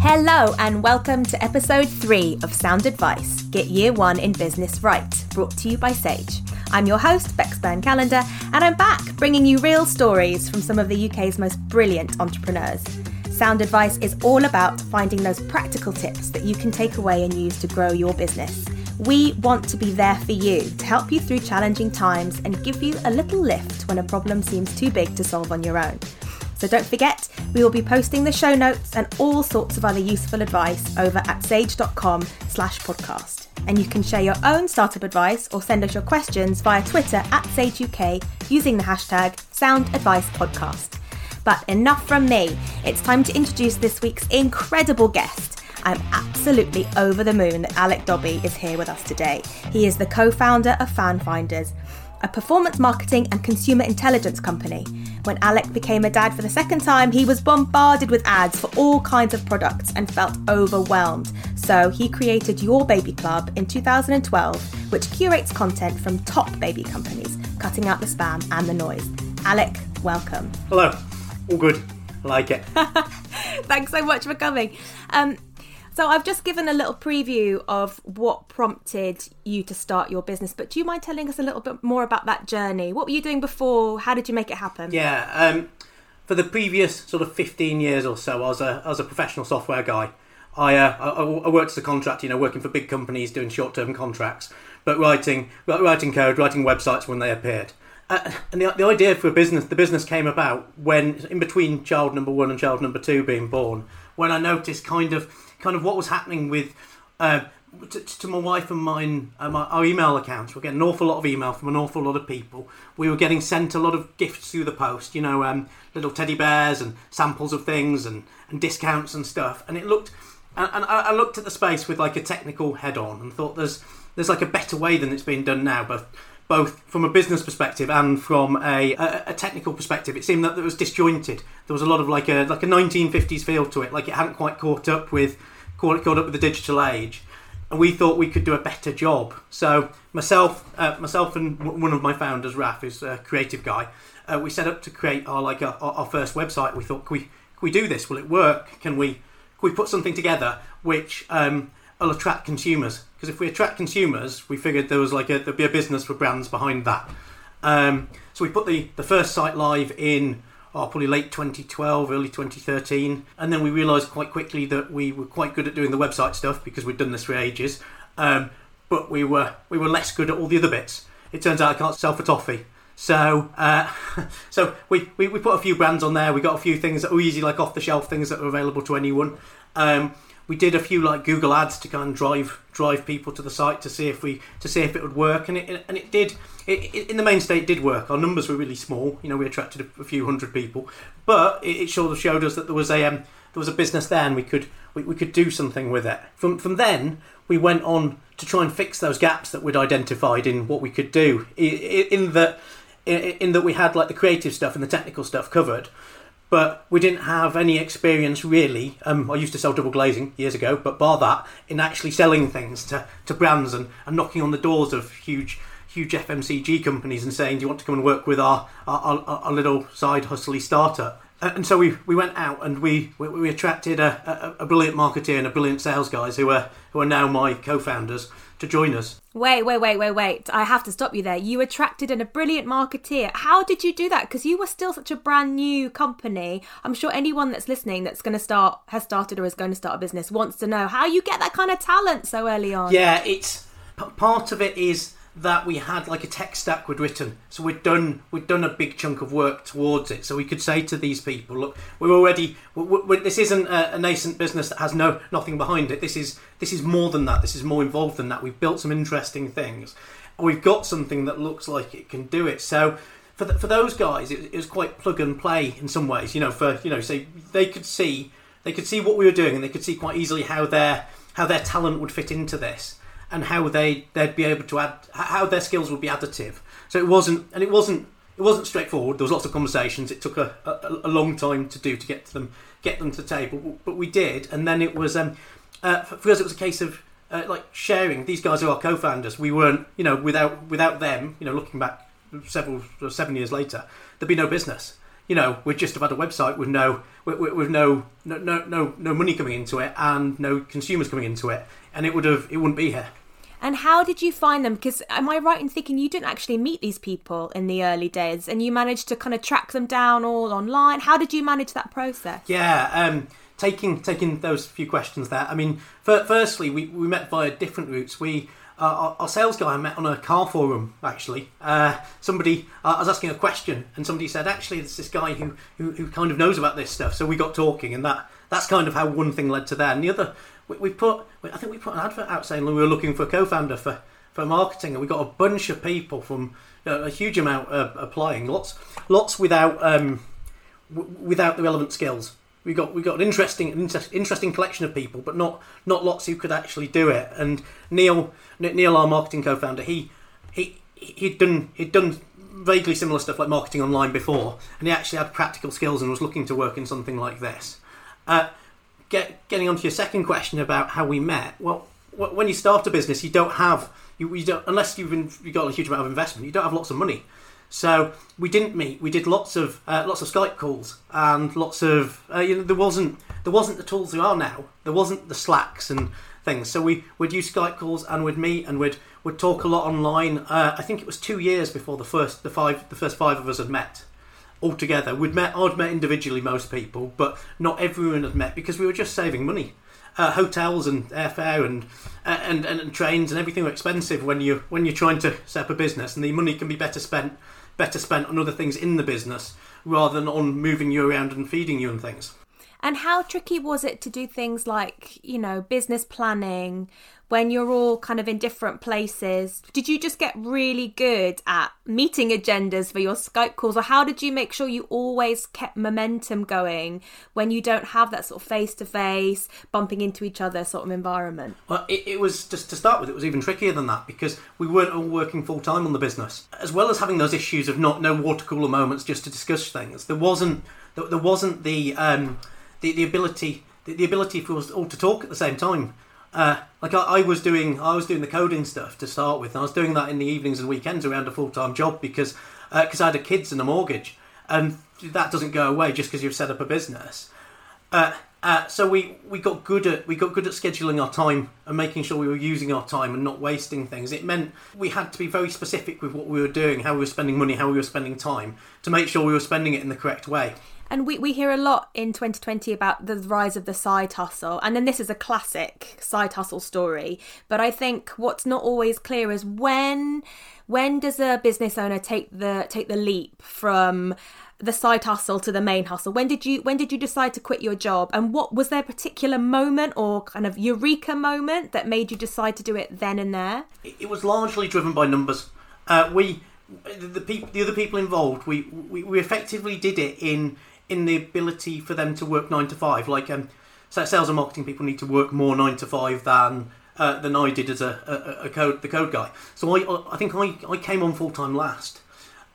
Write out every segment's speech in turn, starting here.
Hello, and welcome to episode three of Sound Advice Get Year One in Business Right, brought to you by Sage. I'm your host, Bex Burn-Callander, and I'm back bringing you real stories from some of the UK's most brilliant entrepreneurs. Sound Advice is all about finding those practical tips that you can take away and use to grow your business. We want to be there for you to help you through challenging times and give you a little lift when a problem seems too big to solve on your own. So don't forget, we will be posting the show notes and all sorts of other useful advice over at sage.com slash podcast. And you can share your own startup advice or send us your questions via Twitter at SageUK using the hashtag SoundAdvicePodcast. But enough from me. It's time to introduce this week's incredible guest. I'm absolutely over the moon that Alec Dobbie is here with us today. He is the co founder of FanFinders, a performance marketing and consumer intelligence company. When Alec became a dad for the second time, he was bombarded with ads for all kinds of products and felt overwhelmed. So he created Your Baby Club in 2012, which curates content from top baby companies, cutting out the spam and the noise. Alec, welcome. Hello. All good. I like it. Thanks so much for coming. Um, so I've just given a little preview of what prompted you to start your business, but do you mind telling us a little bit more about that journey? What were you doing before? How did you make it happen? Yeah. Um, for the previous sort of 15 years or so, I was a, I was a professional software guy. I, uh, I, I worked as a contractor, you know, working for big companies doing short-term contracts, but writing writing code, writing websites when they appeared. Uh, and the, the idea for a business, the business came about when, in between child number one and child number two being born, when I noticed kind of kind of what was happening with uh, to, to, my wife and mine, uh, my, our email accounts. We're getting an awful lot of email from an awful lot of people. We were getting sent a lot of gifts through the post, you know, um, little teddy bears and samples of things and, and discounts and stuff. And it looked, and, I looked at the space with like a technical head on and thought there's there's like a better way than it's being done now, but both from a business perspective and from a, a, a, technical perspective. It seemed that it was disjointed. There was a lot of like a like a 1950s feel to it, like it hadn't quite caught up with caught, caught up with the digital age. And we thought we could do a better job. So myself, uh, myself, and w- one of my founders, Raf, is a creative guy. Uh, we set up to create our like our, our first website. We thought, can we can we do this? Will it work? Can we can we put something together which um, will attract consumers? Because if we attract consumers, we figured there was like a, there'd be a business for brands behind that. Um, so we put the, the first site live in oh, probably late 2012, early 2013, and then we realised quite quickly that we were quite good at doing the website stuff because we'd done this for ages, um, but we were we were less good at all the other bits. It turns out I can't sell for toffee. So, uh, so we, we, we, put a few brands on there. We got a few things that were easy, like off the shelf things that were available to anyone. Um, we did a few like Google ads to kind of drive drive people to the site to see if we to see if it would work, and it and it did. It, it, in the main state, did work. Our numbers were really small. You know, we attracted a, few hundred people, but it, it sort of showed us that there was a um, there was a business there, and we could we, we could do something with it. From from then, we went on to try and fix those gaps that we'd identified in what we could do. In, in that in that we had like the creative stuff and the technical stuff covered but we didn't have any experience really. Um, I used to sell double glazing years ago, but bar that, in actually selling things to, to brands and, and knocking on the doors of huge huge FMCG companies and saying, "Do you want to come and work with our our, our, our little side hustly startup?" And so we, we went out and we we, we attracted a, a, a, brilliant marketeer and a brilliant sales guys who are who are now my co-founders to join us. Wait, wait, wait, wait, wait. I have to stop you there. You attracted in a brilliant marketeer. How did you do that? Because you were still such a brand new company. I'm sure anyone that's listening that's going to start, has started or is going to start a business wants to know how you get that kind of talent so early on. Yeah, it's part of it is that we had like a tech stack we'd written. So we'd done we'd done a big chunk of work towards it. So we could say to these people, look, we're already we're, we're, this isn't a, a, nascent business that has no nothing behind it. This is this is more than that. This is more involved than that. We've built some interesting things. We've got something that looks like it can do it. So for the, for those guys, it, it was quite plug and play in some ways. You know, for you know, say they could see they could see what we were doing, and they could see quite easily how their how their talent would fit into this and how they they'd be able to add how their skills would be additive. So it wasn't, and it wasn't it wasn't straightforward. There was lots of conversations. It took a, a, a long time to do to get to them get them to the table, but we did. And then it was um, uh, for us, it was a case of uh, like sharing. These guys are our co-founders. We weren't, you know, without without them, you know, looking back several seven years later, there'd be no business you know, we'd just have had a website with no with, with no no no no money coming into it and no consumers coming into it, and it would have it wouldn't be here. And how did you find them? Because am I right in thinking you didn't actually meet these people in the early days, and you managed to kind of track them down all online? How did you manage that process? Yeah, um, taking taking those few questions there. I mean, firstly, we, we met via different routes. We uh, our, our, sales guy I met on a car forum actually. Uh, somebody uh, I was asking a question, and somebody said, "Actually, there's this guy who, who, who kind of knows about this stuff." So we got talking, and that that's kind of how one thing led to that. And the other, we, we put I think we put an advert out saying we were looking for a co-founder for for marketing, and we got a bunch of people from you know, a huge amount applying, lots lots without um, w- without the relevant skills we got we got an interesting interesting collection of people, but not not lots who could actually do it. And Neil Neil, our marketing co-founder, he he he'd done he'd done vaguely similar stuff like marketing online before, and he actually had practical skills and was looking to work in something like this. Uh, get, getting on to your second question about how we met. Well, when you start a business, you don't have you, you don't unless you've, been, you've got a huge amount of investment. You don't have lots of money. So we didn't meet. We did lots of uh, lots of Skype calls and lots of uh, you know there wasn't there wasn't the tools there are now. There wasn't the Slacks and things. So we would use Skype calls and we'd meet and we'd would talk a lot online. Uh, I think it was two years before the first the five the first five of us had met all together. We'd met I'd met individually most people, but not everyone had met because we were just saving money. Uh, hotels and airfare and, uh, and, and and trains and everything are expensive when you when you're trying to set up a business, and the money can be better spent better spent on other things in the business rather than on moving you around and feeding you and things. And how tricky was it to do things like, you know, business planning when you're all kind of in different places? Did you just get really good at meeting agendas for your Skype calls, or how did you make sure you always kept momentum going when you don't have that sort of face to face, bumping into each other sort of environment? Well, it, it, was just to start with, it was even trickier than that because we weren't all working full time on the business, as well as having those issues of not no water cooler moments just to discuss things. There wasn't there wasn't the um, the, the ability the, the ability for us all to talk at the same time. Uh, like I, I, was doing, I was doing the coding stuff to start with, I was doing that in the evenings and weekends around a full time job because because uh, I had a kids and a mortgage, and that doesn't go away just because you've set up a business. Uh, uh, so we, we got good at we got good at scheduling our time and making sure we were using our time and not wasting things. It meant we had to be very specific with what we were doing, how we were spending money, how we were spending time, to make sure we were spending it in the correct way. And we, we hear a lot in 2020 about the rise of the side hustle. And then this is a classic side hustle story. But I think what's not always clear is when when does a business owner take the take the leap from the side hustle to the main hustle when did you when did you decide to quit your job and what was there a particular moment or kind of eureka moment that made you decide to do it then and there it was largely driven by numbers uh, we the, the, the other people involved we, we we effectively did it in in the ability for them to work nine to five. Like um, sales and marketing people need to work more nine to five than uh, than I did as a, a, a, code the code guy. So I I think I, I came on full time last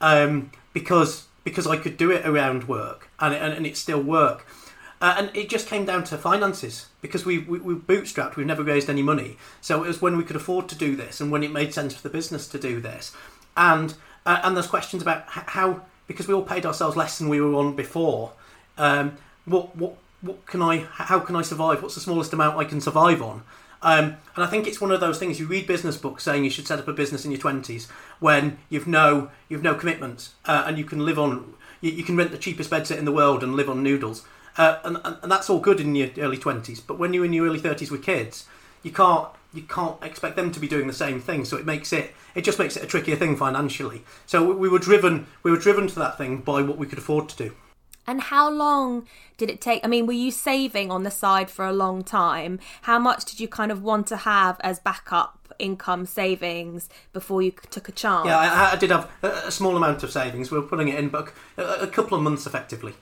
um, because because I could do it around work and it, and, and it still work. Uh, and it just came down to finances because we, we, we bootstrapped, we've never raised any money. So it was when we could afford to do this and when it made sense for the business to do this. And uh, and there's questions about how because we all paid ourselves less than we were on before. Um, what what what can I? How can I survive? What's the smallest amount I can survive on? Um, and I think it's one of those things you read business books saying you should set up a business in your twenties when you've no you've no commitments uh, and you can live on you, you, can rent the cheapest bedsit in the world and live on noodles. Uh, and, and that's all good in your early twenties. But when you're in your early thirties with kids, you can't you can't expect them to be doing the same thing. So it makes it it just makes it a trickier thing financially. So we were driven we were driven to that thing by what we could afford to do. And how long did it take? I mean, were you saving on the side for a long time? How much did you kind of want to have as backup income savings before you took a chance? Yeah, I, I did have a, small amount of savings. We were putting it in, but a, a couple of months effectively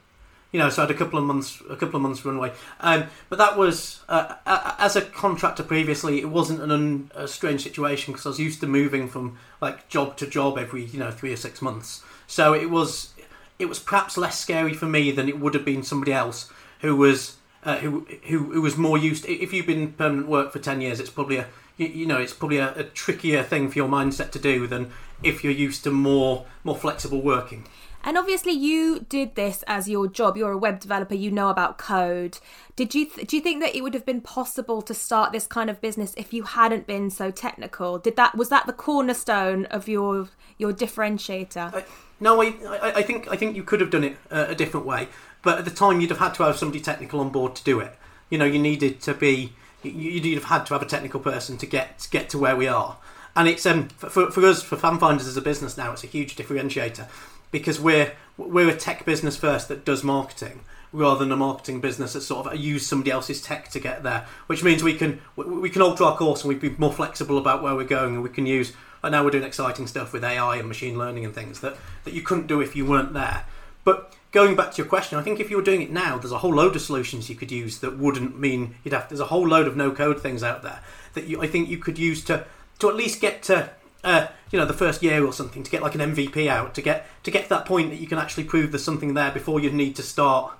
you know, so I had a couple of months, a couple of months runway. Um, but that was uh, as a contractor previously, it wasn't an un, a strange situation because I was used to moving from like job to job every you know three or six months. So it was it was perhaps less scary for me than it would have been somebody else who was uh, who, who who was more used. If you've been permanent work for ten years, it's probably a you, you know it's probably a, a trickier thing for your mindset to do than if you're used to more more flexible working. And obviously, you did this as your job. You're a web developer. You know about code. Did you th- do you think that it would have been possible to start this kind of business if you hadn't been so technical? Did that was that the cornerstone of your your differentiator? I, no, I, I, think I think you could have done it a different way. But at the time, you'd have had to have somebody technical on board to do it. You know, you needed to be you'd have had to have a technical person to get to get to where we are. And it's um, for, for us for FanFinders as a business now, it's a huge differentiator because we're we're a tech business first that does marketing rather than a marketing business that sort of use somebody else's tech to get there. Which means we can we can alter our course and we'd be more flexible about where we're going, and we can use. And now we're doing exciting stuff with AI and machine learning and things that, that you couldn't do if you weren't there. But going back to your question, I think if you were doing it now, there's a whole load of solutions you could use that wouldn't mean you'd have. There's a whole load of no code things out there that you, I think you could use to to at least get to uh, you know the first year or something to get like an MVP out to get to get to that point that you can actually prove there's something there before you need to start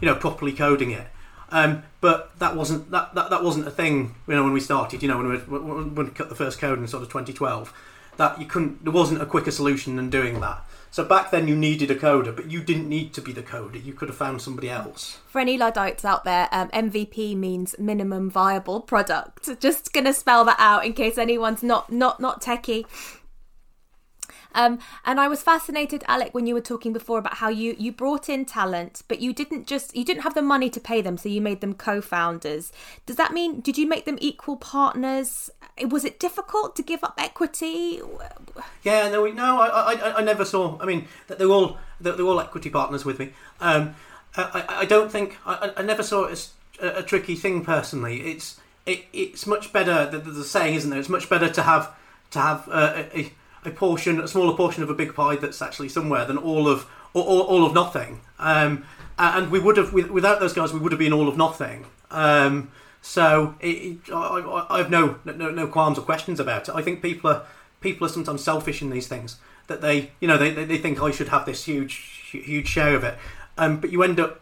you know properly coding it. Um, but that wasn't that, that that wasn't a thing you know when we started. You know when we, when we cut the first code in sort of 2012, that you couldn't there wasn't a quicker solution than doing that. So back then you needed a coder, but you didn't need to be the coder. You could have found somebody else. For any Luddites out there, um, MVP means minimum viable product. Just gonna spell that out in case anyone's not not not techie. Um, and I was fascinated, Alec, when you were talking before about how you you brought in talent, but you didn't just you didn't have the money to pay them, so you made them co-founders. Does that mean did you make them equal partners? Was it difficult to give up equity? Yeah, no, no, I, I, I never saw. I mean, they're all they're all equity partners with me. Um, I, I don't think I, I never saw it as a, tricky thing personally. It's it, it's much better. The, a saying, isn't there? It's much better to have to have uh, a, a portion, a smaller portion of a big pie that's actually somewhere than all of all, all of nothing. Um, and we would have without those guys, we would have been all of nothing. Um, so it, it, I, I, have no, no no qualms or questions about it. I think people are people are sometimes selfish in these things that they you know they, they think I should have this huge huge share of it, um, but you end up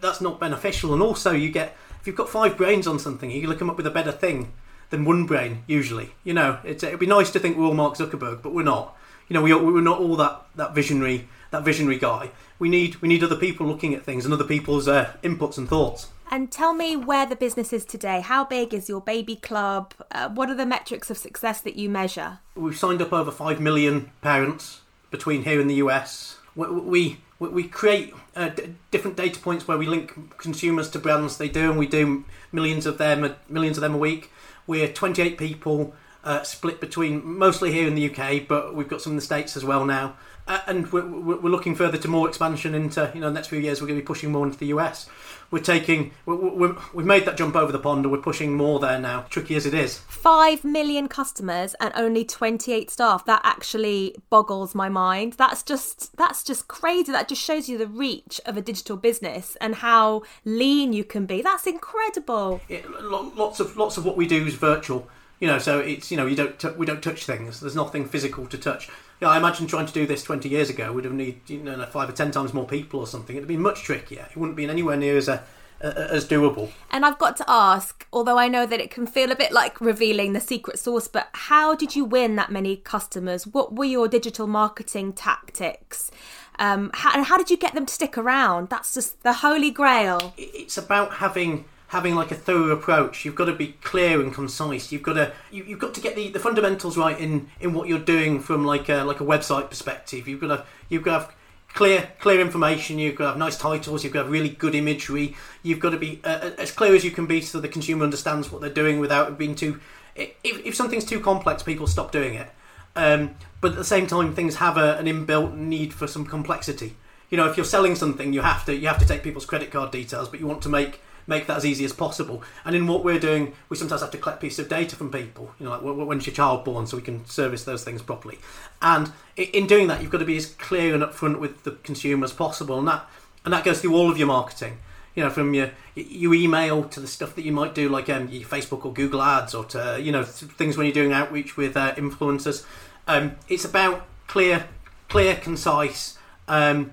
that's not beneficial. And also you get if you've got five brains on something, you can come up with a better thing than one brain usually. You know, it'd be nice to think we're all Mark Zuckerberg, but we're not. You know, we, we're not all that, that visionary that visionary guy. We need we need other people looking at things and other people's uh, inputs and thoughts. And tell me where the business is today. How big is your baby club? Uh, what are the metrics of success that you measure? We've signed up over five million parents between here and the US. We we, we create uh, d- different data points where we link consumers to brands they do, and we do millions of them millions of them a week. We're 28 people uh, split between mostly here in the UK, but we've got some in the States as well now. Uh, and we're, we're, looking further to more expansion into, you know, the next few years we're going to be pushing more into the US. We're taking, we have made that jump over the pond and we're pushing more there now, tricky as it is. Five million customers and only 28 staff. That actually boggles my mind. That's just, that's just crazy. That just shows you the reach of a digital business and how lean you can be. That's incredible. lots of, lots of what we do is virtual you know so it's you know you don't t- we don't touch things there's nothing physical to touch yeah i imagine trying to do this 20 years ago would have needed you know five or ten times more people or something it'd be much trickier it wouldn't be anywhere near as a as doable. And I've got to ask, although I know that it can feel a bit like revealing the secret sauce, but how did you win that many customers? What were your digital marketing tactics? Um, how, and how did you get them to stick around? That's just the holy grail. It's about having having like a thorough approach. You've got to be clear and concise. You've got to you, have got to get the, the fundamentals right in, in what you're doing from like a like a website perspective. You've got to you've got to have clear clear information. You've got to have nice titles. You've got to have really good imagery. You've got to be uh, uh as clear as you can be so the consumer understands what they're doing without being too. If, if something's too complex, people stop doing it. Um, but at the same time, things have a, an inbuilt need for some complexity. You know, if you're selling something, you have to you have to take people's credit card details, but you want to make make that as easy as possible. And in what we're doing, we sometimes have to collect pieces of data from people, you know, like when's your child born, so we can service those things properly. And in doing that, you've got to be as clear and upfront with the consumer as possible, and that and that goes through all of your marketing. You know, from your your email to the stuff that you might do, like um, your Facebook or Google Ads, or to you know things when you're doing outreach with uh, influencers. Um, it's about clear, clear, concise. Um,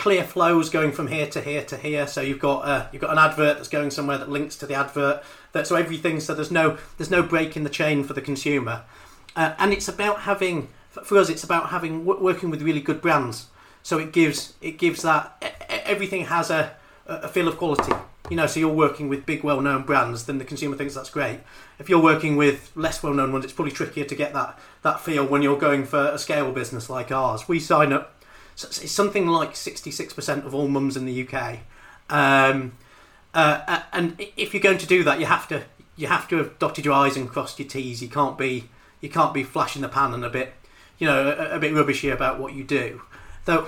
clear flows going from here to here to here. So you've got uh, you've got an advert that's going somewhere that links to the advert. That so everything. So there's no there's no break in the chain for the consumer, uh, and it's about having for us it's about having working with really good brands. So it gives it gives that everything has a a feel of quality. You know, so you're working with big, well-known brands, then the consumer thinks that's great. If you're working with less well-known ones, it's probably trickier to get that that feel when you're going for a scale business like ours. We sign up. It's something like 66% of all mums in the UK, um, uh, and if you're going to do that, you have to you have to have dotted your i's and crossed your t's. You can't be you can't be flashing the pan and a bit you know a, a bit rubbishy about what you do. Though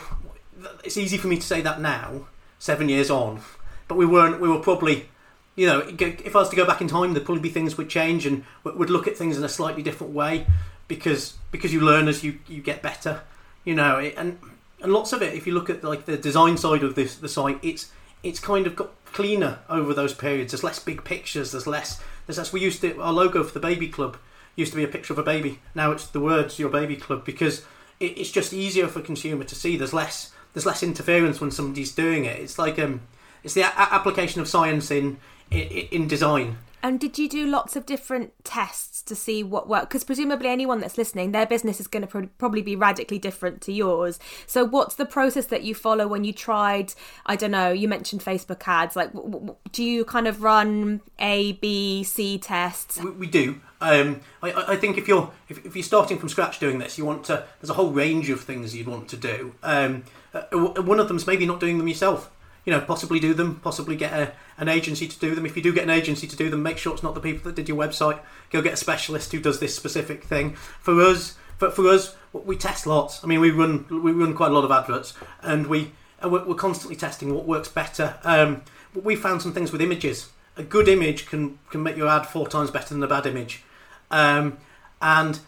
it's easy for me to say that now, seven years on, but we weren't. We were probably, you know, if I was to go back in time, there'd probably be things would change and would look at things in a slightly different way because because you learn as you you get better, you know, and and lots of it. If you look at like the design side of this the site, it's it's kind of got cleaner over those periods. There's less big pictures. There's less. There's less. We used to our logo for the baby club used to be a picture of a baby. Now it's the words "Your Baby Club" because it, it's just easier for consumer to see. There's less. There's less interference when somebody's doing it. It's like um, it's the a- application of science in, in in design. And did you do lots of different tests to see what worked? Because presumably anyone that's listening, their business is going to pro- probably be radically different to yours. So what's the process that you follow when you tried? I don't know. You mentioned Facebook ads. Like, w- w- do you kind of run A, B, C tests? We, we do. Um, I, I think if you're if, if you're starting from scratch doing this, you want to. There's a whole range of things you'd want to do. Um, uh, one of them's maybe not doing them yourself. You know, possibly do them. Possibly get a, an agency to do them. If you do get an agency to do them, make sure it's not the people that did your website. Go get a specialist who does this specific thing. For us, for, for us, we test lots. I mean, we run we run quite a lot of adverts, and we we're, we're constantly testing what works better. Um, we found some things with images. A good image can can make your ad four times better than a bad image. Um, and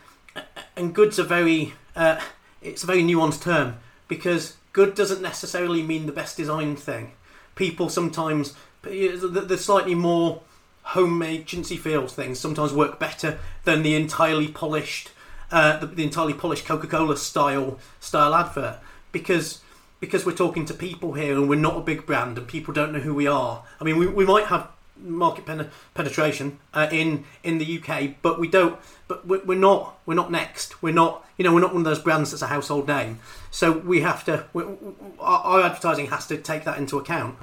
and good's a very uh, it's a very nuanced term because good doesn't necessarily mean the best designed thing. People sometimes the, the slightly more homemade chintzy feels things sometimes work better than the entirely polished uh, the, the entirely polished Coca-Cola style style advert because because we're talking to people here and we're not a big brand and people don't know who we are. I mean, we, we might have market pen- penetration uh, in in the UK, but we don't. But we're, we're not. We're not next. We're not. You know, we're not one of those brands that's a household name. So we have to. We, our, our advertising has to take that into account,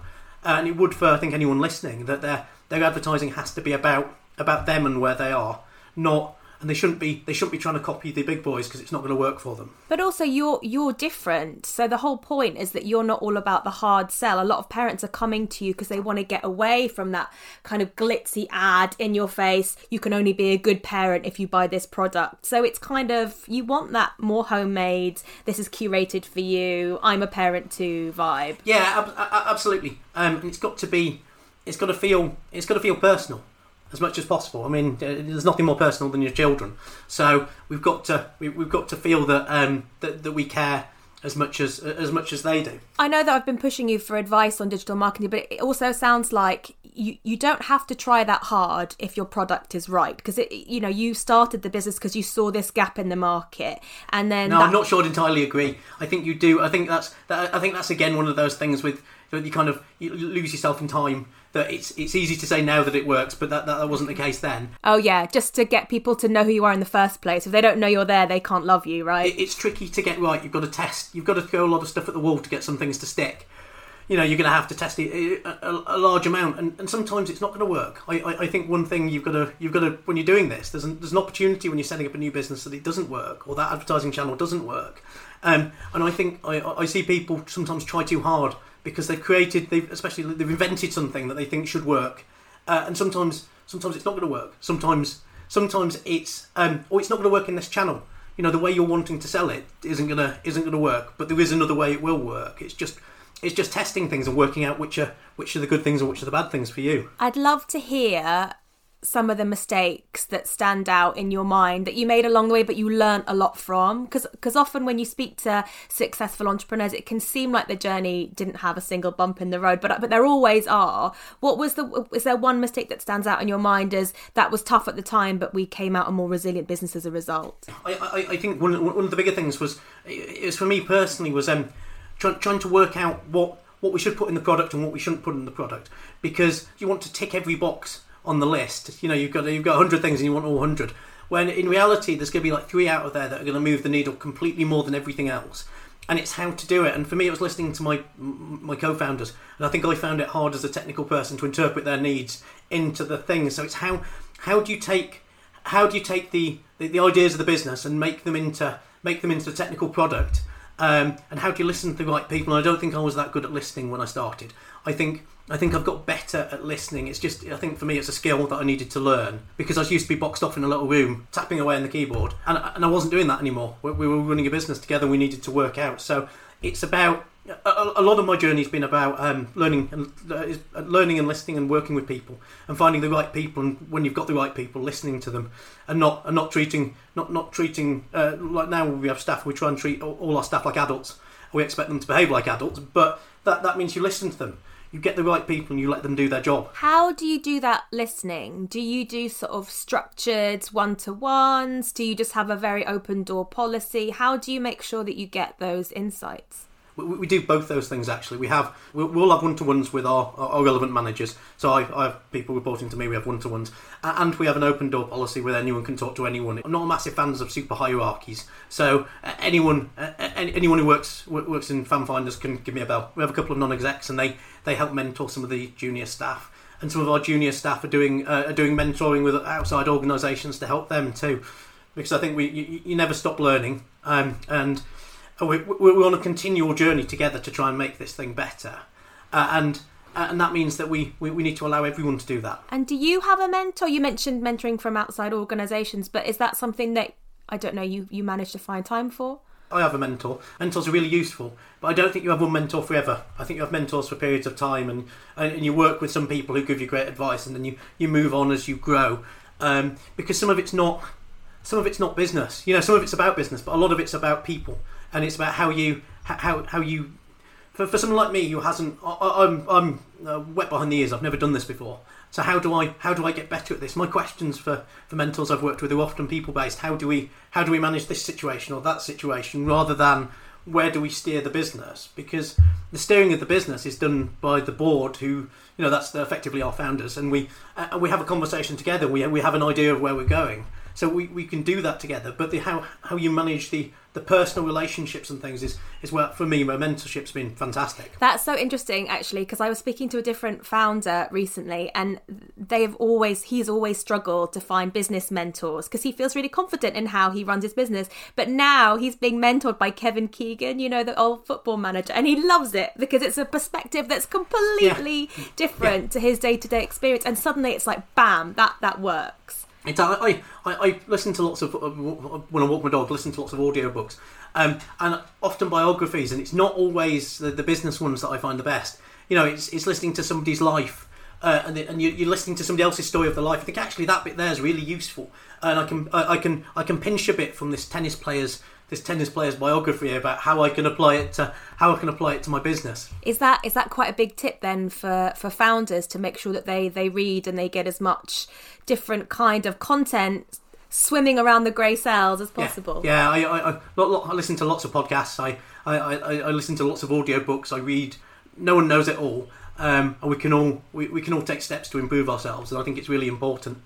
uh, and it would for I think anyone listening that their their advertising has to be about about them and where they are, not and they shouldn't be they shouldn't be trying to copy the big boys because it's not going to work for them. But also you're you're different. So the whole point is that you're not all about the hard sell. A lot of parents are coming to you because they want to get away from that kind of glitzy ad in your face. You can only be a good parent if you buy this product. So it's kind of you want that more homemade. This is curated for you. I'm a parent too vibe. Yeah, ab- absolutely. Um, and it's got to be it's got to feel it's got to feel personal as much as possible. I mean, there's nothing more personal than your children, so we've got to we, have got to feel that um, that, that we care as much as as much as they do. I know that I've been pushing you for advice on digital marketing, but it also sounds like you you don't have to try that hard if your product is right because it you know you started the business because you saw this gap in the market and then no, that... I'm not sure I'd entirely agree. I think you do. I think that's that, I think that's again one of those things with you kind of you lose yourself in time that it's it's easy to say now that it works, but that, that, that wasn't the case then. Oh yeah, just to get people to know who you are in the first place. If they don't know you're there, they can't love you, right? It, it's tricky to get right. You've got to test. You've got to throw a lot of stuff at the wall to get some things to stick. You know, you're going to have to test it a, a, a large amount, and, and sometimes it's not going to work. I, I, I, think one thing you've got to you've got to when you're doing this, there's an, there's an opportunity when you're setting up a new business that it doesn't work or that advertising channel doesn't work. Um, and I think I, I see people sometimes try too hard because they've created, they've especially they've invented something that they think should work, uh, and sometimes sometimes it's not going to work. Sometimes sometimes it's um, or it's not going to work in this channel. You know, the way you're wanting to sell it isn't gonna isn't gonna work, but there is another way it will work. It's just it's just testing things and working out which are which are the good things and which are the bad things for you. I'd love to hear some of the mistakes that stand out in your mind that you made along the way but you learned a lot from? Because because often when you speak to successful entrepreneurs it can seem like the journey didn't have a single bump in the road but but there always are. What was the is there one mistake that stands out in your mind as that was tough at the time but we came out a more resilient business as a result? I i, I think one, one of the bigger things was it was for me personally was um trying, trying to work out what what we should put in the product and what we shouldn't put in the product. Because you want to tick every box on the list. You know, you've got you've got hundred things and you want all hundred. When in reality, there's going to be like three out of there that are going to move the needle completely more than everything else. and it's how to do it. And for me, it was listening to my my co-founders, and I think I found it hard as a technical person to interpret their needs into the thing. So it's how how do you take how do you take the, the, the ideas of the business and make them into make them into a technical product? Um, and how do you listen to the right people? And I don't think I was that good at listening when I started. I think I think I've got better at listening. It's just I think for me it's a skill that I needed to learn because I used to be boxed off in a little room tapping away on the keyboard, and and I wasn't doing that anymore. We, we were running a business together. We needed to work out. So it's about a, a lot of my journey has been about um, learning and uh, learning and listening and working with people and finding the right people and when you've got the right people listening to them and not and not treating not not treating uh, like now we have staff we try and treat all our staff like adults we expect them to behave like adults but that that means you listen to them you get the right people and you let them do their job. How do you do that listening? Do you do sort of structured one to ones? Do you just have a very open door policy? How do you make sure that you get those insights? We, we do both those things actually. We have we'll have one to ones with our, our relevant managers. So I, I, have people reporting to me. We have one to ones, and we have an open door policy where anyone can talk to anyone. I'm not a massive fans of super hierarchies. So anyone anyone who works works in FanFinders can give me a bell. We have a couple of non-execs, and they they help mentor some of the junior staff. And some of our junior staff are doing uh, are doing mentoring with outside organisations to help them too, because I think we you, you never stop learning, um, and we're, we're on a continual journey together to try and make this thing better. Uh, and uh, and that means that we, we, we need to allow everyone to do that. And do you have a mentor? You mentioned mentoring from outside organisations, but is that something that I don't know you you manage to find time for? I have a mentor. Mentors are really useful, but I don't think you have one mentor forever. I think you have mentors for periods of time, and and you work with some people who give you great advice, and then you, you move on as you grow. Um, because some of it's not some of it's not business. You know, some of it's about business, but a lot of it's about people and it's about how you how how you for, for someone like me who hasn't I, am I'm, I'm uh, wet behind the ears. I've never done this before. So how do I how do I get better at this? My questions for for mentors I've worked with are often people based how do we how do we manage this situation or that situation rather than where do we steer the business? Because the steering of the business is done by the board who you know that's effectively our founders. And we uh, we have a conversation together. We we have an idea of where we're going so we, we can do that together but the how how you manage the the personal relationships and things is is where for me my mentorship's been fantastic that's so interesting actually because i was speaking to a different founder recently and they have always he's always struggled to find business mentors because he feels really confident in how he runs his business but now he's being mentored by kevin keegan you know the old football manager and he loves it because it's a perspective that's completely yeah. different yeah. to his day-to-day experience and suddenly it's like bam that that works it's, I, I, I listen to lots of uh, when I walk my dog. Listen to lots of audiobooks, um, and often biographies. And it's not always the, the, business ones that I find the best. You know, it's, it's listening to somebody's life, uh, and, the, and you, are listening to somebody else's story of their life. I think actually that bit there is really useful, and I can I, I can I can pinch a bit from this tennis player's this tennis player's biography about how I can apply it to how I can apply it to my business. Is that is that quite a big tip then for for founders to make sure that they they read and they get as much different kind of content swimming around the grey cells as possible? Yeah, yeah I, I, I, I, listen to lots of podcasts. I, I, I, I listen to lots of audio books. I read. No one knows it all, um, and we can all we, we can all take steps to improve ourselves. And I think it's really important.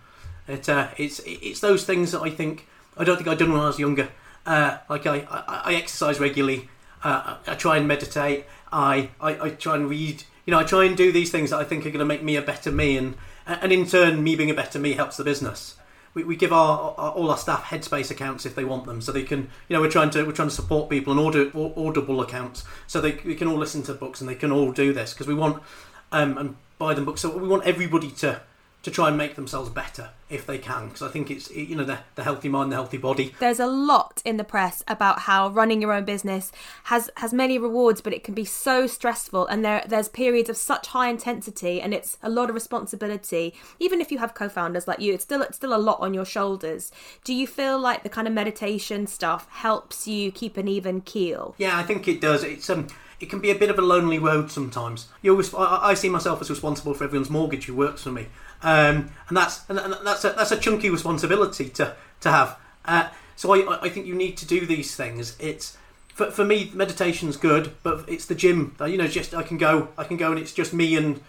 It, uh, it's it's those things that I think I don't think I'd done when I was younger. Uh, like I, I, I, exercise regularly. Uh, I try and meditate. I, I, I try and read. You know, I try and do these things that I think are going to make me a better me, and and in turn, me being a better me helps the business. We, we give our, our, all our staff Headspace accounts if they want them, so they can. You know, we're trying to we're trying to support people and order Audible accounts, so they, they can all listen to books and they can all do this because we want um, and buy them books. So we want everybody to to try and make themselves better if they can because i think it's you know the, the healthy mind the healthy body. There's a lot in the press about how running your own business has has many rewards but it can be so stressful and there there's periods of such high intensity and it's a lot of responsibility. Even if you have co-founders like you it's still it's still a lot on your shoulders. Do you feel like the kind of meditation stuff helps you keep an even keel? Yeah i think it does. It's um it can be a bit of a lonely road sometimes. You always, I, I see myself as responsible for everyone's mortgage who works for me, um, and that's and that's a, that's a chunky responsibility to to have. Uh, so I, I think you need to do these things. It's for, for me meditation's good, but it's the gym. You know, just I can go I can go and it's just me and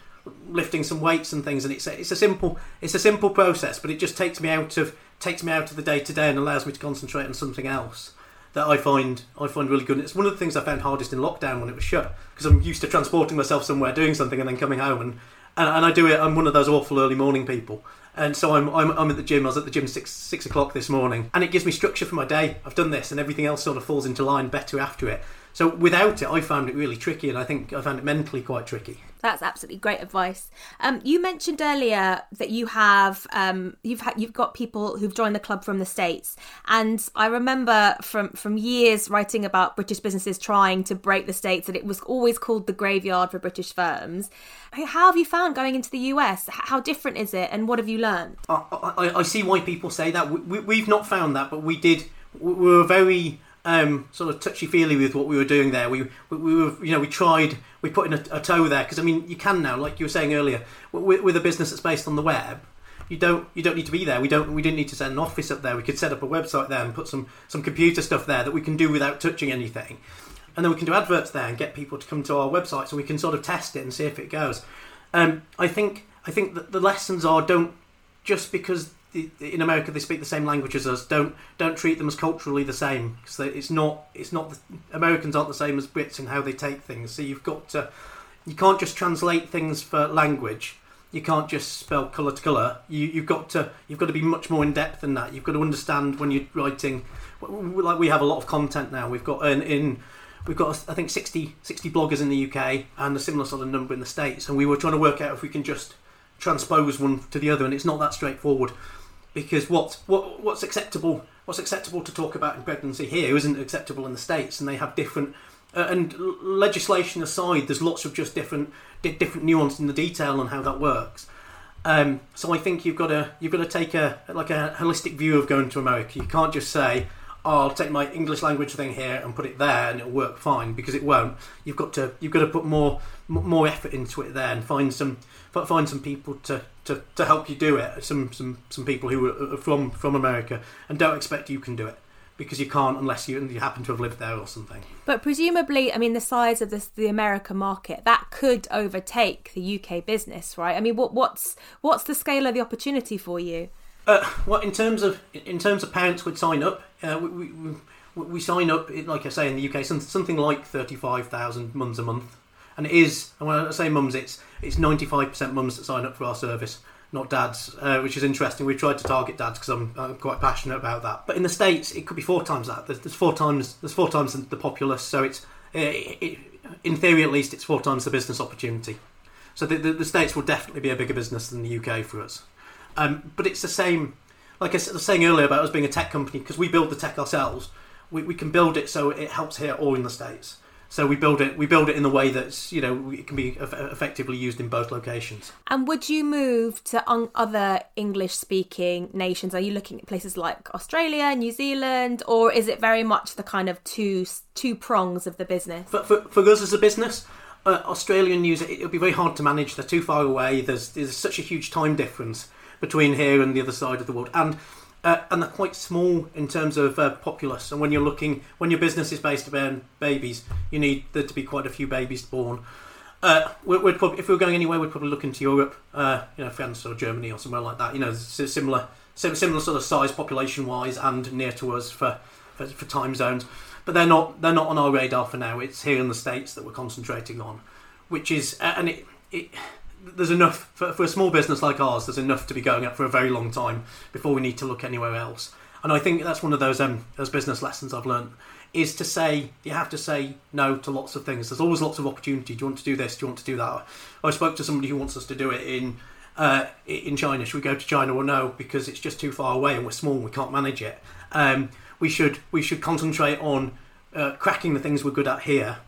lifting some weights and things, and it's a, it's a simple it's a simple process, but it just takes me out of takes me out of the day to day and allows me to concentrate on something else. that I find I find really good. And it's one of the things I found hardest in lockdown when it was shut because I'm used to transporting myself somewhere, doing something, and then coming home and. And, and I do it. I'm one of those awful early morning people, and so I'm, I'm, I'm at the gym. I was at the gym six six o'clock this morning, and it gives me structure for my day. I've done this, and everything else sort of falls into line better after it. So without it, I found it really tricky, and I think I found it mentally quite tricky. That's absolutely great advice. Um, you mentioned earlier that you have um, you've had you've got people who've joined the club from the states, and I remember from from years writing about British businesses trying to break the states that it was always called the graveyard for British firms. How have you found going into the US? How different is it, and what have you learned? I, I, I see why people say that. We, we, have not found that, but we did. We were very um, sort of touchy feely with what we were doing there. We, we, we were, you know, we tried, we put in a, a toe there because I mean, you can now, like you were saying earlier, with, with, a business that's based on the web. You don't you don't need to be there. We don't we didn't need to set an office up there. We could set up a website there and put some some computer stuff there that we can do without touching anything, and then we can do adverts there and get people to come to our website so we can sort of test it and see if it goes. Um, I think I think that the lessons are don't just because in America they speak the same language as us. Don't don't treat them as culturally the same because it's not it's not the, Americans aren't the same as Brits in how they take things. So you've got to you can't just translate things for language. You can't just spell colour to colour. You, you've got to you've got to be much more in depth than that. You've got to understand when you're writing. Like we have a lot of content now. We've got in, in we've got I think 60, 60 bloggers in the UK and a similar sort of number in the states, and we were trying to work out if we can just transpose one to the other, and it's not that straightforward because what what what's acceptable what's acceptable to talk about in pregnancy here isn't acceptable in the states, and they have different. Uh, and legislation aside, there's lots of just different different nuance in the detail on how that works. Um, so I think you've got to you've got to take a like a holistic view of going to America. You can't just say, "I'll take my English language thing here and put it there and it'll work fine," because it won't. You've got to you've got to put more more effort into it there and find some find some people to, to, to help you do it. Some some some people who are from from America and don't expect you can do it because you can't unless you you happen to have lived there or something. But presumably, I mean, the size of this the America market that could overtake the UK business, right? I mean, what what's what's the scale of the opportunity for you? Uh, well, in terms of in terms of parents would sign up, uh, we, we, we, sign up like I say in the UK something like thirty five thousand mums a month and it is. And when I say mums, it's it's ninety five percent mums that sign up for our service, not dads, uh, which is interesting. We've tried to target dads because I'm, I'm, quite passionate about that. But in the states, it could be four times that. There's, there's four times there's four times the populace, so it's it, it, in theory at least it's four times the business opportunity. So the, the, the, states will definitely be a bigger business than the UK for us. Um, but it's the same. Like I was saying earlier about us being a tech company, because we build the tech ourselves, we, we can build it so it helps here or in the states. So we build it. We build it in the way that's you know it can be effectively used in both locations. And would you move to other English-speaking nations? Are you looking at places like Australia, New Zealand, or is it very much the kind of two two prongs of the business? For, for, for us as a business, uh, Australia and New it'll be very hard to manage. They're too far away. There's there's such a huge time difference between here and the other side of the world, and uh, and they're quite small in terms of uh, populace. And when you're looking, when your business is based around babies, you need there to be quite a few babies born. Uh, we'd, we'd, probably, if we were going anywhere, we'd probably look into Europe, uh, you know, France or Germany or somewhere like that. You know, similar, similar sort of size population wise, and near to us for, for, for time zones. But they're not they're not on our radar for now. It's here in the states that we're concentrating on, which is and it, it there's enough for, for, a small business like ours. There's enough to be going up for a very long time before we need to look anywhere else. And I think that's one of those um, those business lessons I've learned is to say you have to say no to lots of things. There's always lots of opportunity. Do you want to do this? Do you want to do that? I spoke to somebody who wants us to do it in uh, in China. Should we go to China or no? Because it's just too far away and we're small. and We can't manage it. Um, we should we should concentrate on uh, cracking the things we're good at here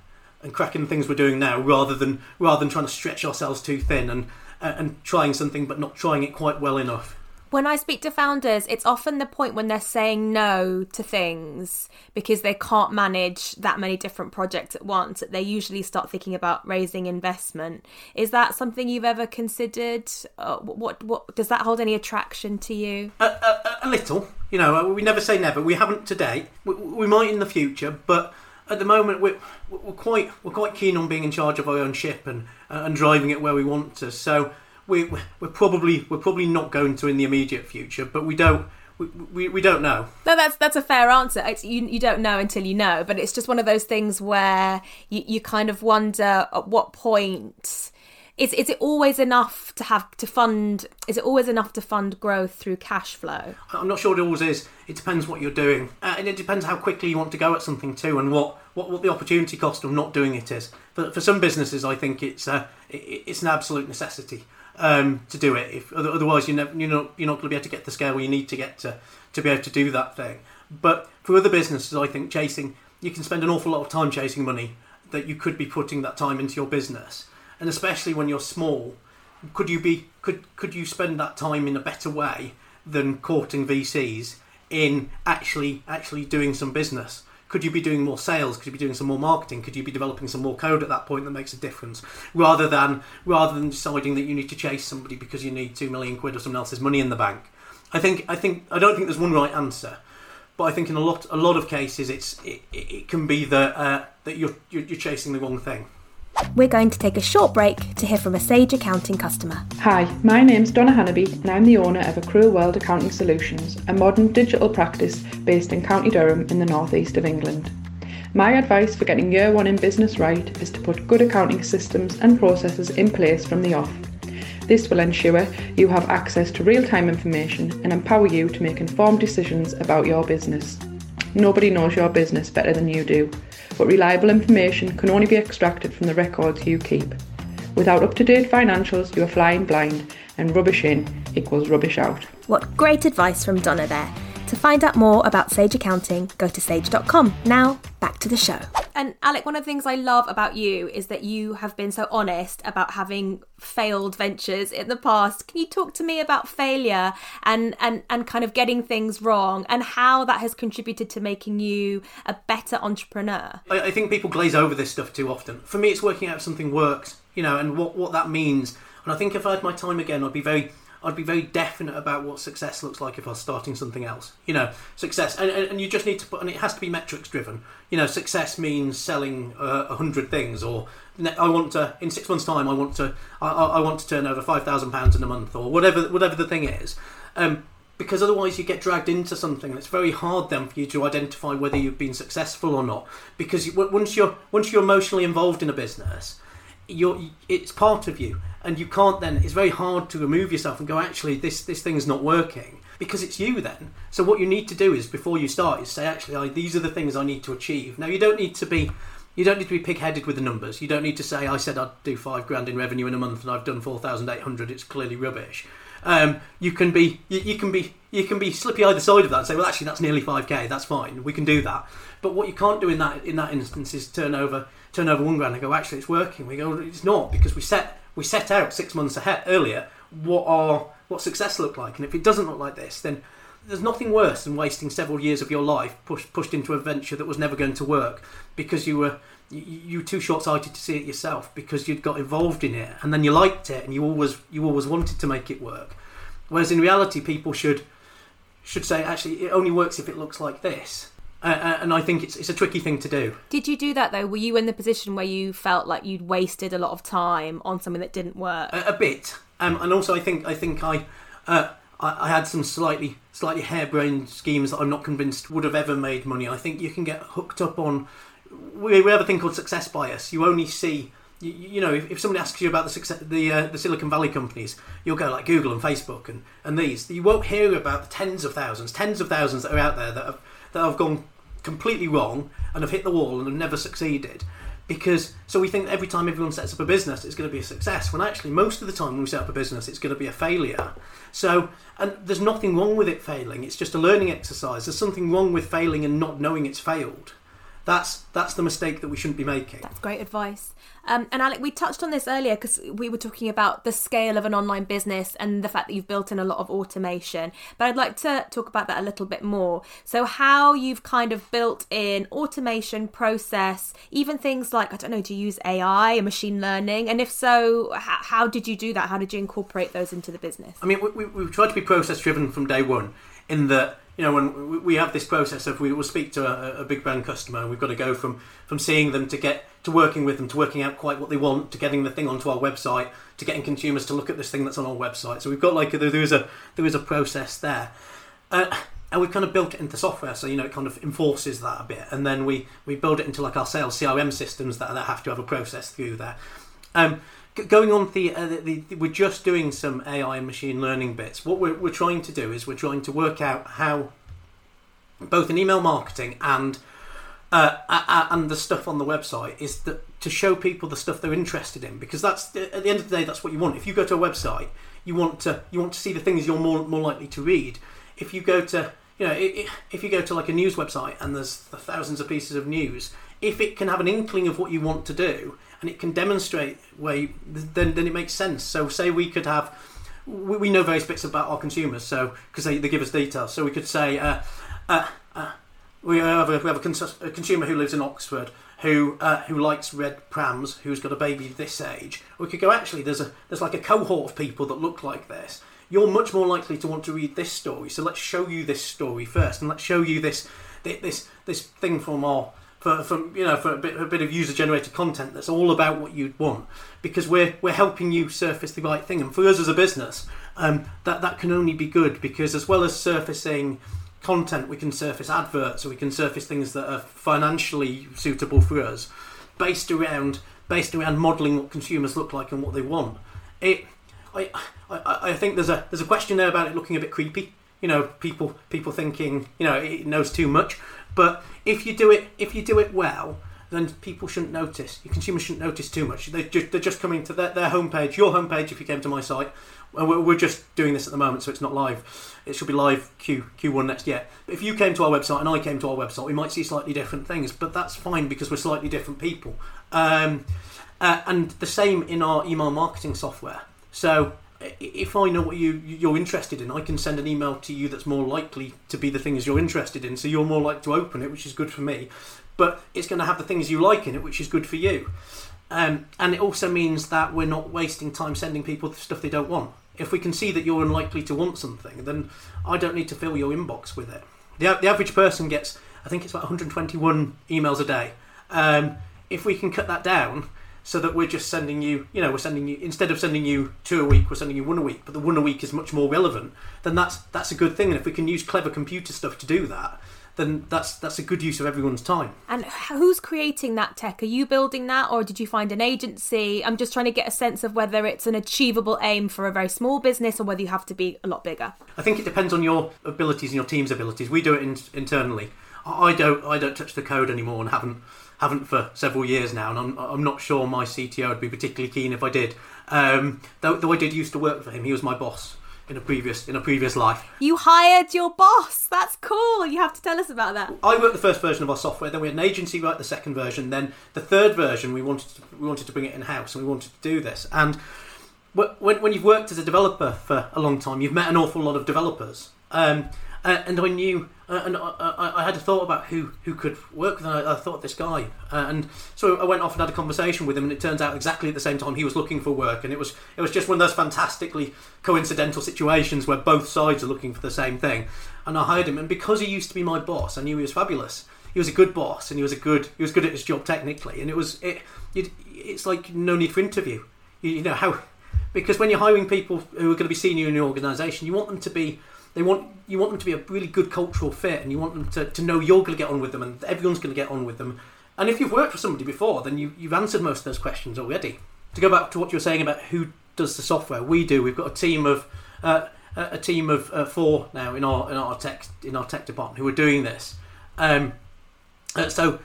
and cracking the things we're doing now rather than rather than trying to stretch ourselves too thin and and trying something but not trying it quite well enough. When I speak to founders, it's often the point when they're saying no to things because they can't manage that many different projects at once that they usually start thinking about raising investment. Is that something you've ever considered? Uh, what what does that hold any attraction to you? A, a, a little, you know. We never say never. We haven't today. We, we might in the future, but at the moment we're, we're quite we're quite keen on being in charge of our own ship and uh, and driving it where we want to. So we we're probably we're probably not going to in the immediate future, but we don't we, we, we don't know. No, that's that's a fair answer. It's, you you don't know until you know, but it's just one of those things where you, you kind of wonder at what point is is it always enough to have to fund? Is it always enough to fund growth through cash flow? I'm not sure it always is. It depends what you're doing, uh, and it depends how quickly you want to go at something too, and what, what, what the opportunity cost of not doing it is. For, for some businesses, I think it's uh, it, it's an absolute necessity um, to do it. If otherwise, you're, never, you're not you're not going to be able to get the scale where you need to get to to be able to do that thing. But for other businesses, I think chasing you can spend an awful lot of time chasing money that you could be putting that time into your business and especially when you're small, could you be could could you spend that time in a better way than courting VCs in actually actually doing some business? Could you be doing more sales? Could you be doing some more marketing? Could you be developing some more code at that point that makes a difference, rather than rather than deciding that you need to chase somebody because you need two million quid or someone else's money in the bank? I think I think I don't think there's one right answer, but I think in a lot a lot of cases it's it, it can be that uh, that you're, you're you're chasing the wrong thing. We're going to take a short break to hear from a Sage Accounting customer. Hi, my name's Donna Hannaby and I'm the owner of Accrual World Accounting Solutions, a modern digital practice based in County Durham in the northeast of England. My advice for getting year one in business right is to put good accounting systems and processes in place from the off. This will ensure you have access to real time information and empower you to make informed decisions about your business. Nobody knows your business better than you do, but reliable information can only be extracted from the records you keep. Without up to date financials, you are flying blind, and rubbish in equals rubbish out. What great advice from Donna there. To find out more about Sage Accounting, go to sage.com. Now, back to the show. And Alec, one of the things I love about you is that you have been so honest about having failed ventures in the past. Can you talk to me about failure and and and kind of getting things wrong and how that has contributed to making you a better entrepreneur? I, I think people glaze over this stuff too often. For me, it's working out if something works, you know, and what what that means. And I think if I had my time again, I'd be very I'd be very definite about what success looks like if I was starting something else. You know, success, and, and, you just need to put, and it has to be metrics driven. You know, success means selling uh, a uh, hundred things, or I want to in six months' time, I want to, I, I want to turn over five thousand pounds in a month, or whatever, whatever the thing is. Um, because otherwise you get dragged into something and it's very hard then for you to identify whether you've been successful or not because once you're once you're emotionally involved in a business you're it's part of you and you can't then it's very hard to remove yourself and go actually this this thing's not working because it's you then. So what you need to do is before you start is say actually I, these are the things i need to achieve. Now you don't need to be you don't need to be pig-headed with the numbers. You don't need to say i said i'd do five grand in revenue in a month and i've done 4800 it's clearly rubbish. Um, you can be you, you can be you can be slippy either side of that and say well actually that's nearly 5k that's fine we can do that. But what you can't do in that in that instance is turn over turn over one grand and go actually it's working. We go it's not because we set we set out six months ahead earlier what our what success looked like, and if it doesn't look like this, then there's nothing worse than wasting several years of your life pushed pushed into a venture that was never going to work because you were you, you were too short-sighted to see it yourself because you'd got involved in it and then you liked it and you always you always wanted to make it work. Whereas in reality people should should say actually it only works if it looks like this uh, uh, and I think it's it's a tricky thing to do. Did you do that though? Were you in the position where you felt like you'd wasted a lot of time on something that didn't work? A, a bit, um, and also I think I think I, uh, I, I had some slightly slightly harebrained schemes that I'm not convinced would have ever made money. I think you can get hooked up on. We, we have a thing called success bias. You only see you, you, know, if, if, somebody asks you about the success, the uh, the Silicon Valley companies, you'll go like Google and Facebook and, and these. You won't hear about the tens of thousands, tens of thousands that are out there that have that have gone completely wrong and have hit the wall and have never succeeded. Because so we think every time everyone sets up a business, it's going to be a success. When actually, most of the time when we set up a business, it's going to be a failure. So, and there's nothing wrong with it failing. It's just a learning exercise. There's something wrong with failing and not knowing it's failed. That's that's the mistake that we shouldn't be making. That's great advice. Um, and Alec, we touched on this earlier because we were talking about the scale of an online business and the fact that you've built in a lot of automation. But I'd like to talk about that a little bit more. So, how you've kind of built in automation process, even things like, I don't know, do you use AI and machine learning? And if so, how, how did you do that? How did you incorporate those into the business? I mean, we, we, have tried to be process driven from day one in that you know, when we have this process of we will speak to a, a, big brand customer, and we've got to go from from seeing them to get to working with them to working out quite what they want to getting the thing onto our website to getting consumers to look at this thing that's on our website. So we've got like there is a there is a process there. Uh, and we've kind of built it into software, so you know it kind of enforces that a bit, and then we we build it into like our sales CRM systems that, that have to have a process through there. Um, going on the, uh, the, the, we're just doing some AI and machine learning bits. What we're, we're trying to do is we're trying to work out how both in email marketing and uh, and the stuff on the website is that to show people the stuff they're interested in because that's at the end of the day that's what you want. If you go to a website, you want to you want to see the things you're more more likely to read. If you go to you know if you go to like a news website and there's thousands of pieces of news, if it can have an inkling of what you want to do and it can demonstrate where then then it makes sense. So say we could have we, we know various bits about our consumers, so because they, they give us details, so we could say. Uh, uh, uh, we have, a, we have a, cons- a, consumer who lives in Oxford who uh, who likes red prams, who's got a baby this age. We could go actually. There's a there's like a cohort of people that look like this. You're much more likely to want to read this story. So let's show you this story first, and let's show you this this this thing from our for, from you know for a bit, a bit of user generated content that's all about what you'd want because we're we're helping you surface the right thing and for us as a business um, that that can only be good because as well as surfacing content, we can surface adverts, or we can surface things that are financially suitable for us, based around based around modelling what consumers look like and what they want. It, I, I, I think there's a there's a question there about it looking a bit creepy. You know, people people thinking you know it knows too much. But if you do it if you do it well, then people shouldn't notice. Your consumers shouldn't notice too much. They just, they're just coming to their, their homepage, your homepage. If you came to my site, we're just doing this at the moment, so it's not live. It should be live Q Q1 next year. But if you came to our website and I came to our website, we might see slightly different things, but that's fine because we're slightly different people. Um, uh, and the same in our email marketing software. So if I know what you you're interested in, I can send an email to you that's more likely to be the things you're interested in. So you're more likely to open it, which is good for me. But it's going to have the things you like in it, which is good for you. Um, and it also means that we're not wasting time sending people stuff they don't want. If we can see that you're unlikely to want something, then I don't need to fill your inbox with it. The, the average person gets, I think it's about 121 emails a day. Um, if we can cut that down so that we're just sending you, you know, we're sending you instead of sending you two a week, we're sending you one a week, but the one a week is much more relevant, then that's that's a good thing. And if we can use clever computer stuff to do that, then that's that's a good use of everyone's time. And who's creating that tech? Are you building that, or did you find an agency? I'm just trying to get a sense of whether it's an achievable aim for a very small business, or whether you have to be a lot bigger. I think it depends on your abilities and your team's abilities. We do it in, internally. I don't I don't touch the code anymore, and haven't haven't for several years now, and I'm, I'm not sure my CTO would be particularly keen if I did. Um, though, though I did used to work for him, he was my boss in a previous in a previous life. You hired your boss. That's cool. You have to tell us about that. I wrote the first version of our software. Then we had an agency write the second version. Then the third version, we wanted to, we wanted to bring it in house, and we wanted to do this. And when, when you've worked as a developer for a long time, you've met an awful lot of developers. Um, and I knew, uh, and I, I, had a thought about who, who could work with. I, I thought this guy, uh, and so I went off and had a conversation with him. And it turns out exactly at the same time he was looking for work, and it was it was just one of those fantastically coincidental situations where both sides are looking for the same thing. And I hired him, and because he used to be my boss, I knew he was fabulous. He was a good boss, and he was a good he was good at his job technically, and it was it. It's like no need for interview. You, you know how because when you're hiring people who are going to be senior in your organisation, you want them to be they want you want them to be a really good cultural fit, and you want them to, to know you're going to get on with them, and everyone's going to get on with them. And if you've worked with somebody before, then you, you've answered most of those questions already. To go back to what you were saying about who does the software, we do. We've got a team of uh, a team of uh, four now in our in our tech in our tech department who are doing this. Um, uh, so,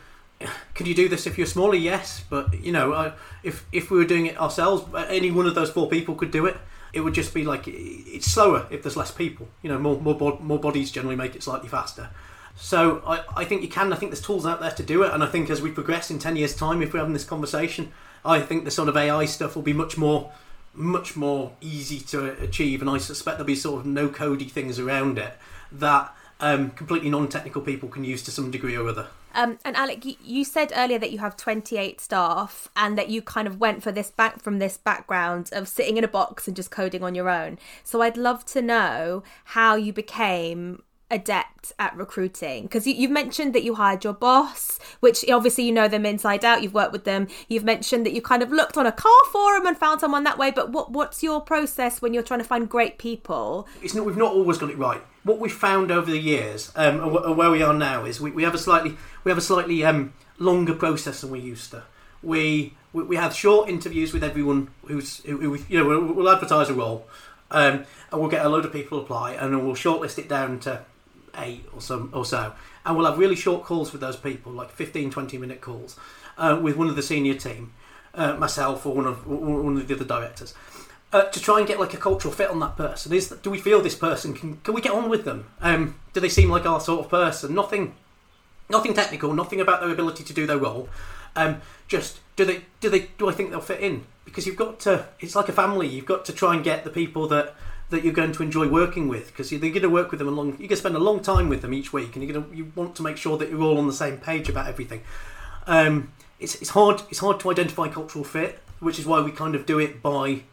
could you do this if you're smaller? Yes, but you know, uh, if if we were doing it ourselves, any one of those four people could do it it would just be like it's slower if there's less people. You know, more more more bodies generally make it slightly faster. So I, I think you can. I think there's tools out there to do it, and I think as we progress in ten years' time, if we're having this conversation, I think the sort of AI stuff will be much more much more easy to achieve, and I suspect there'll be sort of no codey things around it that um, completely non-technical people can use to some degree or other. Um, and Alec, you, you, said earlier that you have 28 staff and that you kind of went for this back from this background of sitting in a box and just coding on your own. So I'd love to know how you became adept at recruiting? Because you, have mentioned that you hired your boss, which obviously you know them inside out. You've worked with them. You've mentioned that you kind of looked on a car forum and found someone that way. But what what's your process when you're trying to find great people? It's not. We've not always got it right. What we've found over the years, um, and where we are now, is we, we have a slightly we have a slightly um, longer process than we used to. We we, we have short interviews with everyone who's who, who you know we'll, we'll advertise a role um, and we'll get a load of people apply, and then we'll shortlist it down to eight or some or so, and we'll have really short calls with those people, like 15, 20 minute calls, uh, with one of the senior team, uh, myself or one of one of the other directors. Uh, to try and get like a cultural fit on that person is do we feel this person can can we get on with them um, do they seem like our sort of person nothing nothing technical nothing about their ability to do their role um, just do they do they do I think they'll fit in? Because you've got to. It's like a family. You've got to try and get the people that that you're going to enjoy working with because you're going to work with them a long. You're going to spend a long time with them each week, and you're going to you want to make sure that you're all on the same page about everything. Um, it's it's hard it's hard to identify cultural fit, which is why we kind of do it by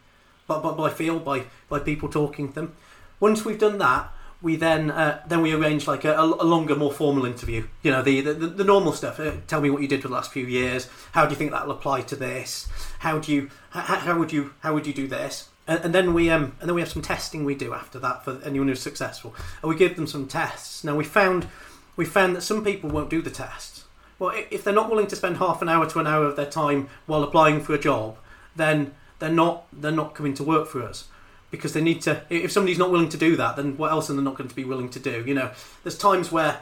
by, by, by feel by by people talking to them. Once we've done that, we then uh, then we arrange like a, a, longer, more formal interview. You know, the the, the normal stuff. Uh, tell me what you did for the last few years. How do you think that'll apply to this? How do you how, how would you how would you do this? And, and, then we um and then we have some testing we do after that for anyone who's successful, and we give them some tests. Now we found we found that some people won't do the tests. Well, if they're not willing to spend half an hour to an hour of their time while applying for a job, then they're not they're not coming to work for us because they need to. If somebody's not willing to do that, then what else are they not going to be willing to do? You know, there's times where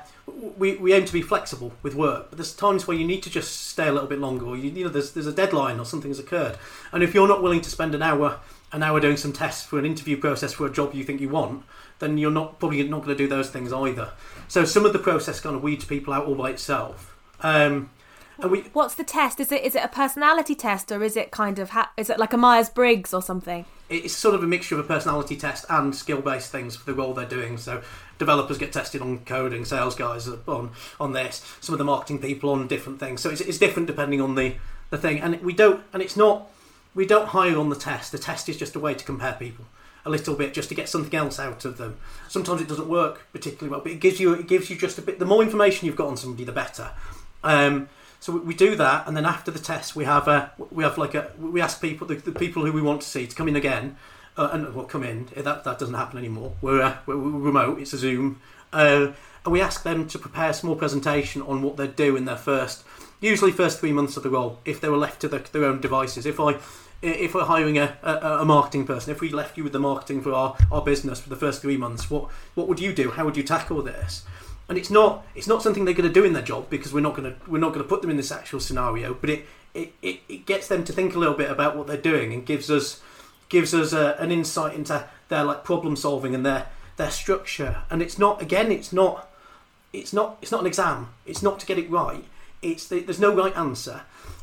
we, we aim to be flexible with work, but there's times where you need to just stay a little bit longer, or you, you know, there's there's a deadline or something has occurred, and if you're not willing to spend an hour an hour doing some tests for an interview process for a job you think you want, then you're not probably not going to do those things either. So some of the process kind of weeds people out all by itself. Um, and we, What's the test? Is it is it a personality test or is it kind of ha- is it like a Myers Briggs or something? It's sort of a mixture of a personality test and skill based things for the role they're doing. So developers get tested on coding, sales guys on on this, some of the marketing people on different things. So it's, it's different depending on the the thing. And we don't and it's not we don't hire on the test. The test is just a way to compare people a little bit just to get something else out of them. Sometimes it doesn't work particularly well, but it gives you it gives you just a bit. The more information you've got on somebody, the better. Um, so we, do that, and then after the test, we have a we have like a we ask people the, the people who we want to see to come in again, uh, and well come in. That that doesn't happen anymore. We're, uh, we're, remote. It's a Zoom, uh, and we ask them to prepare a small presentation on what they'd do in their first, usually first three months of the role, if they were left to the, their own devices. If I if we're hiring a, a, a, marketing person, if we left you with the marketing for our, our business for the first three months, what what would you do? How would you tackle this? and it's not it's not something they're going to do in their job because we're not going to we're not going to put them in this actual scenario but it it, it, it gets them to think a little bit about what they're doing and gives us gives us a, an insight into their like problem solving and their their structure and it's not again it's not it's not it's not an exam it's not to get it right it's the, there's no right answer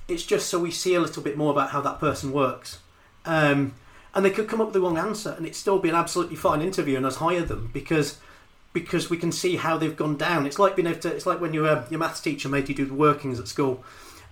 it's just so we see a little bit more about how that person works um, and they could come up with the wrong answer and it still be an absolutely fine interview and us hire them because because we can see how they've gone down. It's like being able to. It's like when your uh, your maths teacher made you do the workings at school,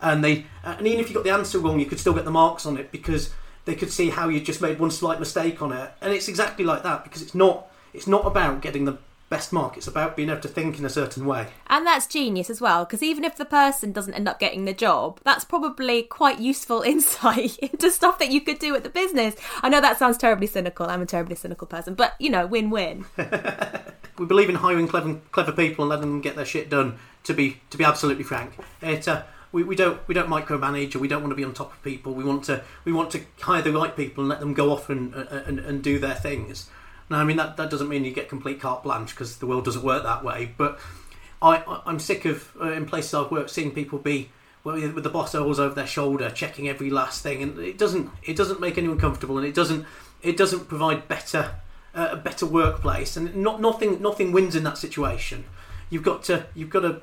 and they and even if you got the answer wrong, you could still get the marks on it because they could see how you just made one slight mistake on it. And it's exactly like that because it's not it's not about getting the best mark. It's about being able to think in a certain way. And that's genius as well, because even if the person doesn't end up getting the job, that's probably quite useful insight into stuff that you could do at the business. I know that sounds terribly cynical. I'm a terribly cynical person, but you know, win win. we believe in hiring clever, clever people and letting them get their shit done. To be to be absolutely frank, it. Uh, we, we don't we don't micromanage or we don't want to be on top of people. We want to we want to hire the right people and let them go off and and, and do their things. Now, I mean that, that doesn't mean you get complete carte blanche because the world doesn't work that way. But I, I am sick of uh, in places I've worked seeing people be with the boss always over their shoulder, checking every last thing, and it doesn't it doesn't make anyone comfortable, and it doesn't it doesn't provide better uh, a better workplace, and not nothing nothing wins in that situation. You've got to you've got to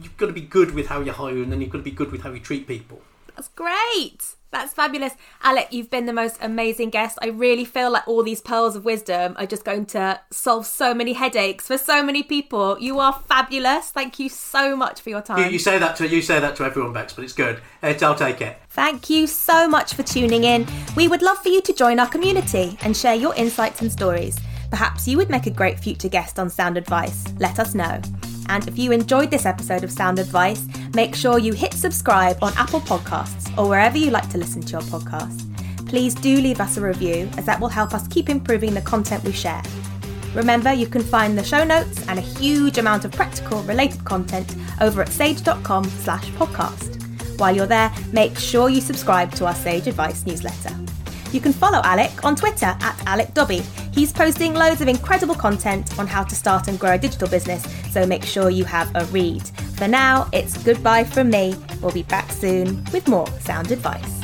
you've got to be good with how you hire, and then you've got to be good with how you treat people. That's great. That's fabulous. Alec, you've been the most amazing guest. I really feel like all these pearls of wisdom are just going to solve so many headaches for so many people. You are fabulous. Thank you so much for your time. You, you say that to you say that to everyone, Bex, but it's good. I'll take it. Thank you so much for tuning in. We would love for you to join our community and share your insights and stories. Perhaps you would make a great future guest on Sound Advice. Let us know. And if you enjoyed this episode of Sound Advice, make sure you hit subscribe on Apple Podcasts or wherever you like to listen to your podcast. Please do leave us a review as that will help us keep improving the content we share. Remember, you can find the show notes and a huge amount of practical related content over at sage.com slash podcast. While you're there, make sure you subscribe to our Sage Advice newsletter. You can follow Alec on Twitter at Alec Dobbie. He's posting loads of incredible content on how to start and grow a digital business, so make sure you have a read. For now, it's goodbye from me. We'll be back soon with more sound advice.